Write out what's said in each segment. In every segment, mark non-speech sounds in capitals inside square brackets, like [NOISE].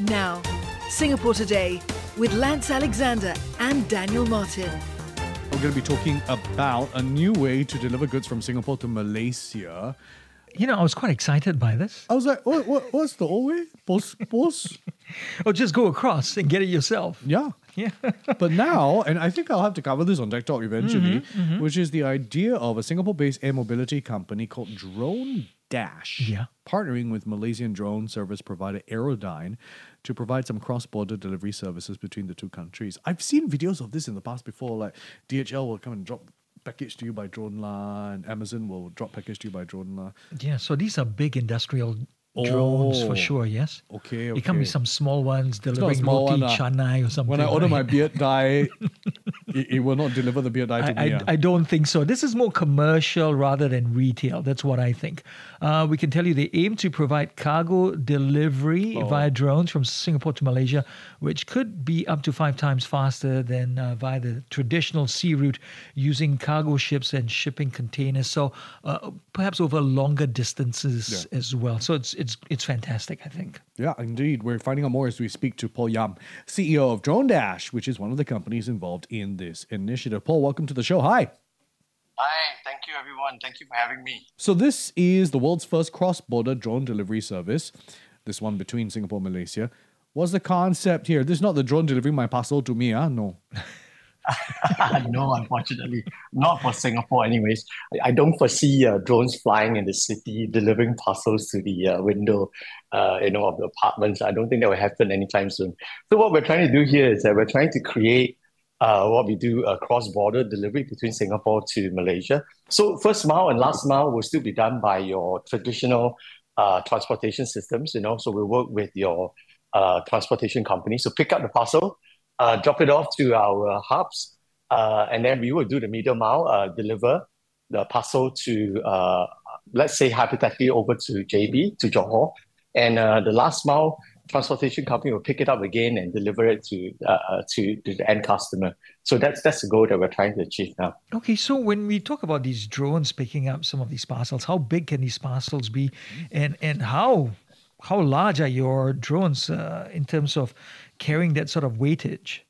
Now, Singapore Today with Lance Alexander and Daniel Martin. We're going to be talking about a new way to deliver goods from Singapore to Malaysia. You know, I was quite excited by this. I was like, what, what, what's the old way? Post, post? [LAUGHS] Or just go across and get it yourself. Yeah. Yeah. [LAUGHS] but now, and I think I'll have to cover this on Tech Talk eventually, mm-hmm, mm-hmm. which is the idea of a Singapore based air mobility company called Drone Dash. Yeah. Partnering with Malaysian drone service provider Aerodyne to provide some cross border delivery services between the two countries. I've seen videos of this in the past before, like DHL will come and drop package to you by drone la, and Amazon will drop package to you by drone la. Yeah, so these are big industrial drones Oh. for sure, yes? Okay, It can be some small ones delivering small one, roti ah. canai or something. When I order my right? beard dye, [LAUGHS] it, it will not deliver the beer to I. I. I don't think so. This is more commercial rather than retail. That's what I think. Uh, we can tell you they aim to provide cargo delivery Oh. via drones from Singapore to Malaysia, which could be up to five times faster than uh, via the traditional sea route using cargo ships and shipping containers. So uh, perhaps over longer distances Yeah. as well. So it's it's it's fantastic. I think. Yeah, indeed. We're finding out more as we speak to Paul Yam, CEO of DroneDash, which is one of the companies involved in this initiative. Paul, welcome to the show. Hi. Hi, thank you everyone. Thank you for having me. So, this is the world's first cross border drone delivery service, this one between Singapore and Malaysia. What's the concept here? This is not the drone delivering my parcel to me, ah? No. [LAUGHS] no, unfortunately, not for Singapore. Anyways, I, I don't foresee uh, drones flying in the city delivering parcels to the uh, window, uh, you know, of the apartments. I don't think that will happen anytime soon. So what we're trying to do here is that we're trying to create uh, what we do a cross-border delivery between Singapore to Malaysia. So first mile and last mile will still be done by your traditional uh, transportation systems. You know, so we work with your uh, transportation company. So pick up the parcel, uh, drop it off to our uh, hubs, uh, and then we will do the middle mile, uh, deliver the parcel to, uh, let's say hypothetically over to JB, to Johor, and uh, the last mile transportation company will pick it up again and deliver it to uh, to, to the end customer. So that's that's the goal that we're trying to achieve now. Okay, so when we talk about these drones picking up some of these parcels, how big can these parcels be, and and how how large are your drones uh, in terms of carrying that sort of weightage?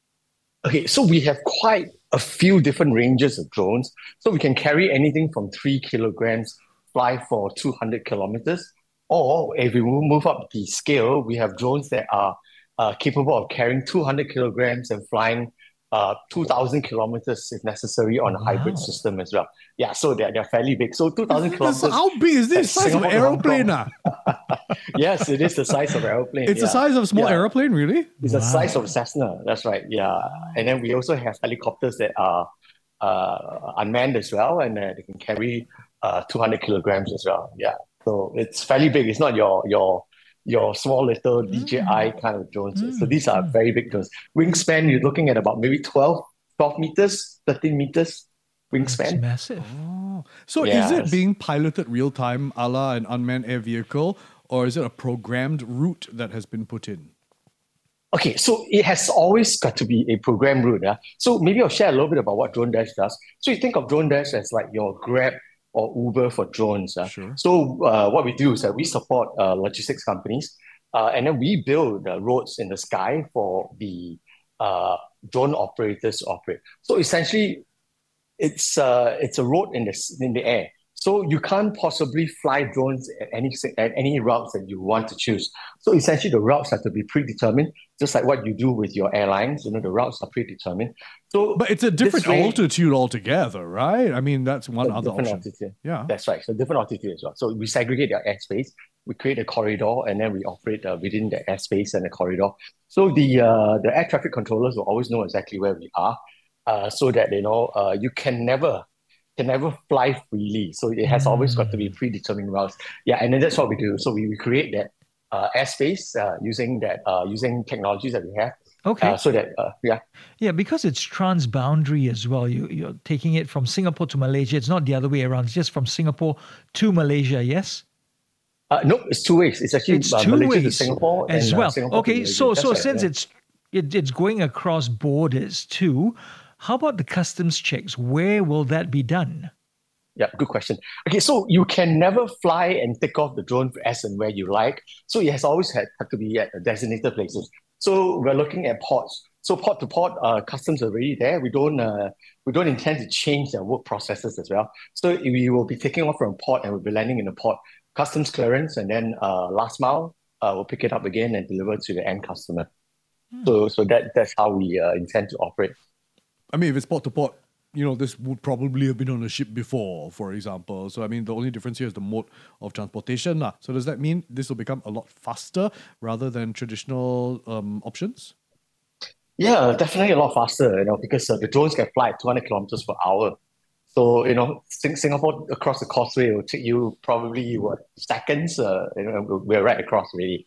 Okay, so we have quite a few different ranges of drones. So we can carry anything from three kilograms, fly for 200 kilometers. Or if we move up the scale, we have drones that are uh, capable of carrying 200 kilograms and flying uh, 2,000 kilometers if necessary on a hybrid system as well. Yeah, so they're, they're fairly big. So 2,000 [LAUGHS] kilometers. how big is this? Size of Singapore Hong aeroplane, ah? [LAUGHS] yes, it is the size of an aeroplane. It's the size of a small Yeah. aeroplane, really? It's the size of a Cessna. That's right. Yeah, and then we also have helicopters that are uh, unmanned as well, and uh, they can carry uh, 200 kilograms as well. Yeah, so it's fairly big. It's not your your your small little mm. DJI kind of drones. So mm. these are mm. very big drones. Wingspan, you're looking at about maybe 12, 12 meters, 13 meters It's wingspan. massive. Oh. So is it being piloted real time a la an unmanned air vehicle, or is it a programmed route that has been put in? Okay, so it has always got to be a program route. Yeah? So maybe I'll share a little bit about what DroneDash does. So you think of DroneDash as like your Grab or Uber for drones. yeah? Sure. So uh, what we do is that we support uh, logistics companies, uh, and then we build uh, roads in the sky for the uh, drone operators to operate. So essentially, it's uh, it's a road in the in the air. So you can't possibly fly drones at any at any routes that you want to choose. So essentially, the routes have to be predetermined, just like what you do with your airlines. You know, the routes are predetermined. So, But it's a different way- altitude altogether, right? I mean, that's one other option. altitude. Yeah. That's right. So different altitude as well. So we segregate their airspace. We create a corridor, and then we operate uh, within the airspace and the corridor. So the uh, the air traffic controllers will always know exactly where we are, uh, so that you know uh, you can never can never fly freely. So it has always got to be predetermined routes. Yeah, and then that's what we do. So we, we create that uh, airspace uh, using that uh, using technologies that we have. Okay. Uh, so that uh, yeah, Yeah, because it's transboundary as well. You, you're taking it from Singapore to Malaysia. It's not the other way around. It's just from Singapore to Malaysia, yes? uh, no, it's two ways. It's actually It's uh, two Malaysia to ways Singapore as and, uh, well. Singapore okay, so That's so right, since yeah. it's it, it's going across borders too, how about the customs checks? Where will that be done? Yeah, good question. Okay, so you can never fly and take off the drone as and where you like. So it has always had, had to be at designated places. So we're looking at ports. So port to port, uh, customs are already there. We don't uh, we don't intend to change their work processes as well. So we will be taking off from port and we'll be landing in the port, customs clearance, and then uh, last mile, uh, we'll pick it up again and deliver to the end customer. Hmm. So so that that's how we uh, intend to operate. I mean, if it's port to port, you know, this would probably have been on a ship before, for example. So, I mean, the only difference here is the mode of transportation. Lah. So, does that mean this will become a lot faster rather than traditional um, options? Yeah, definitely a lot faster, you know, because uh, the drones can fly at 200 kilometers per hour. So, you know, Singapore across the causeway will take you probably, what, seconds? Uh, you know, we're right across, really.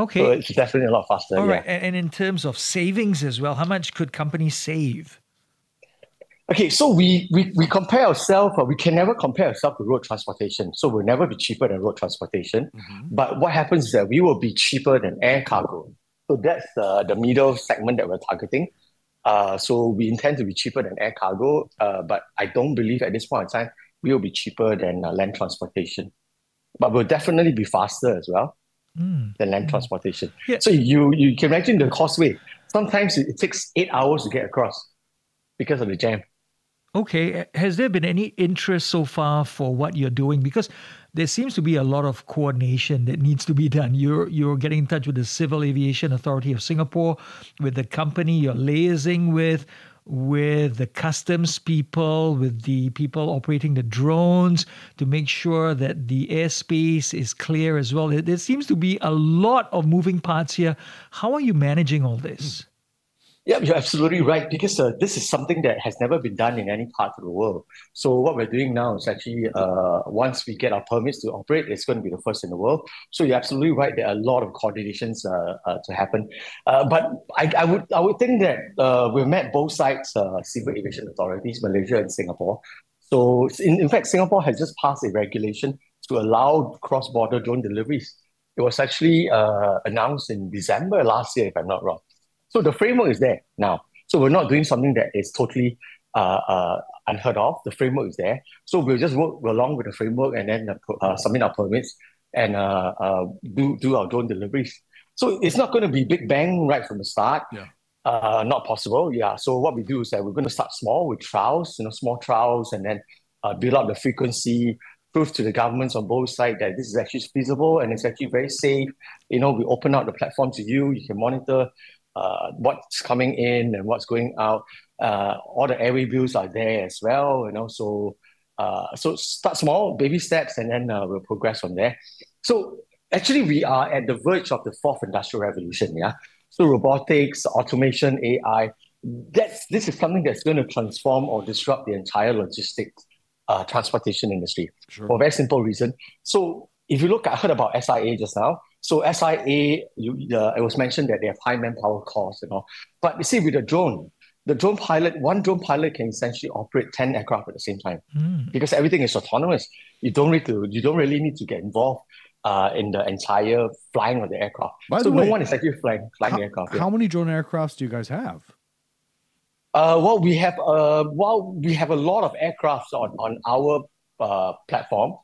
Okay. So it's definitely a lot faster. All yeah. And in terms of savings as well, how much could companies save? Okay, so we we, we compare ourselves, uh, we can never compare ourselves to road transportation. So we'll never be cheaper than road transportation. Mm-hmm. But what happens is that we will be cheaper than air cargo. So that's the, the middle segment that we're targeting. Uh, so we intend to be cheaper than air cargo, uh, but I don't believe at this point in time we will be cheaper than uh, land transportation. But we'll definitely be faster as well mm. than land transportation. Yeah. So you you can imagine the causeway. Sometimes it, it takes eight hours to get across because of the jam. Okay. Has there been any interest so far for what you're doing? Because there seems to be a lot of coordination that needs to be done. You're you're getting in touch with the Civil Aviation Authority of Singapore, with the company you're liaising with, with the customs people, with the people operating the drones to make sure that the airspace is clear as well. There seems to be a lot of moving parts here. How are you managing all this? Yeah, you're absolutely right because uh, this is something that has never been done in any part of the world. So what we're doing now is actually uh, once we get our permits to operate, it's going to be the first in the world. So you're absolutely right. There are a lot of coordinations uh, uh to happen, uh, but I, I, would I would think that uh, we've met both sides, civil aviation authorities, Malaysia and Singapore. So in, in fact, Singapore has just passed a regulation to allow cross-border drone deliveries. It was actually announced in December last year, if I'm not wrong. So the framework is there now. So we're not doing something that is totally uh, uh, unheard of. The framework is there. So we'll just work along with the framework and then uh, submit our permits and uh, uh, do, do our drone deliveries. So it's not going to be big bang right from the start. Yeah. Uh, not possible. Yeah. So what we do is that we're going to start small with trials, you know, small trials, and then build up the frequency, prove to the governments on both sides that this is actually feasible and it's actually very safe. You know, we open up the platform to you. You can monitor uh, what's coming in and what's going out. Uh, all the airway bills are there as well, you know. So, uh, so start small, baby steps, and then uh, we'll progress from there. So, actually, we are at the verge of the fourth industrial revolution. Yeah. So, robotics, automation, AI. That's this is something that's going to transform or disrupt the entire logistics uh, transportation industry sure. for a very simple reason. So, if you look, I heard about SIA just now. So SIA, you, uh, it was mentioned that they have high manpower costs and all. But you see, with a drone, the drone pilot, one drone pilot can essentially operate 10 aircraft at the same time mm. because everything is autonomous. You don't need to, you don't really need to get involved uh, in the entire flying of the aircraft. By so the way, no one is actually flying, flying how, aircraft. How yeah. many drone aircrafts do you guys have? Uh, well, we have uh, well, we have a lot of aircrafts on on our uh, platform.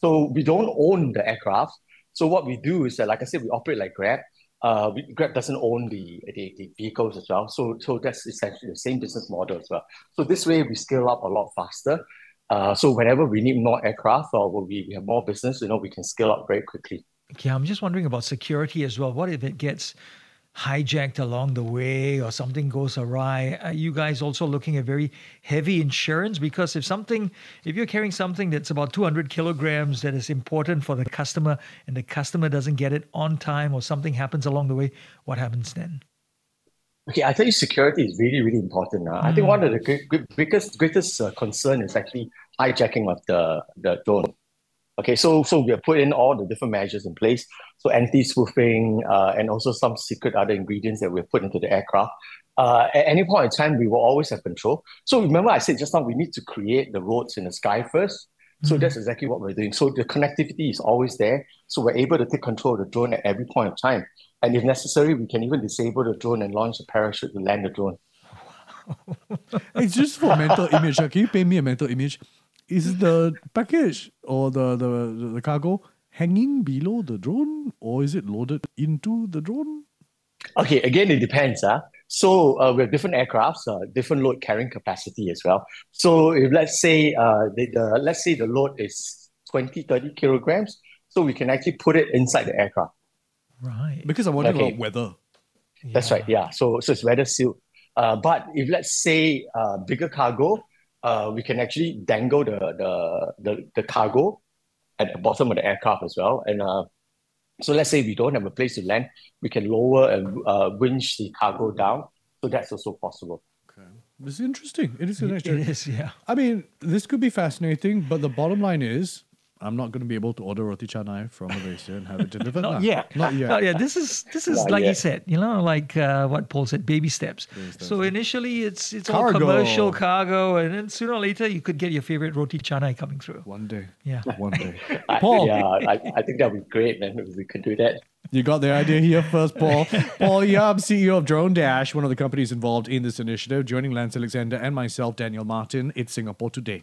So we don't own the aircraft. So what we do is that, like I said, we operate like Grab. Uh, we, Grab doesn't own the, the, the vehicles as well. So so that's essentially the same business model as well. So this way we scale up a lot faster. Uh, so whenever we need more aircraft or we, we have more business, you know, we can scale up very quickly. Yeah, I'm just wondering about security as well. What if it gets hijacked along the way or something goes awry. Are you guys also looking at very heavy insurance? Because if something, if you're carrying something that's about 200 kilograms that is important for the customer and the customer doesn't get it on time or something happens along the way, what happens then? Okay, I think security is really, really important. Uh. Mm. I think hmm. one of the biggest, greatest uh, concern is actually hijacking of the, the drone. Okay, so so we have put in all the different measures in place. So anti-spoofing uh, and also some secret other ingredients that we have put into the aircraft. Uh, at any point in time, we will always have control. So remember, I said just now we need to create the roads in the sky first. So mm-hmm. that's exactly what we're doing. So the connectivity is always there. So we're able to take control of the drone at every point of time. And if necessary, we can even disable the drone and launch a parachute to land the drone. [LAUGHS] it's just for mental image. Can you paint me a mental image? Is the package or the, the the cargo hanging below the drone, or is it loaded into the drone? Okay, again, it depends. Huh? So uh, we have different aircrafts, uh, different load carrying capacity as well. So if let's say uh, the, the let's say the load is 20, 30 kilograms, so we can actually put it inside the aircraft. Right. Because I'm wondering Okay. about weather. That's right. Yeah. So so it's weather sealed. Uh, but if let's say uh, bigger cargo, uh, we can actually dangle the, the the the cargo at the bottom of the aircraft as well. And uh, so let's say we don't have a place to land, we can lower and uh, winch the cargo down. So that's also possible. Okay. This is interesting. It is interesting. is, yeah. I mean, this could be fascinating, but the bottom line is, I'm not going to be able to order roti canai from Malaysia and have it [LAUGHS] delivered. Not now. yet. Not yet. Not yet. This is this is Not like you yet. said, you know, like uh, what Paul said, baby steps. steps, So initially, it's it's all commercial cargo, and then sooner or later, you could get your favorite roti canai coming through. One day. Yeah. One day. [LAUGHS] I- Paul. yeah, I, I think that would be great, man, if we could do that. You got the idea here first, Paul. [LAUGHS] Paul Yam, CEO of DroneDash, one of the companies involved in this initiative, joining Lance Alexander and myself, Daniel Martin. It's Singapore Today.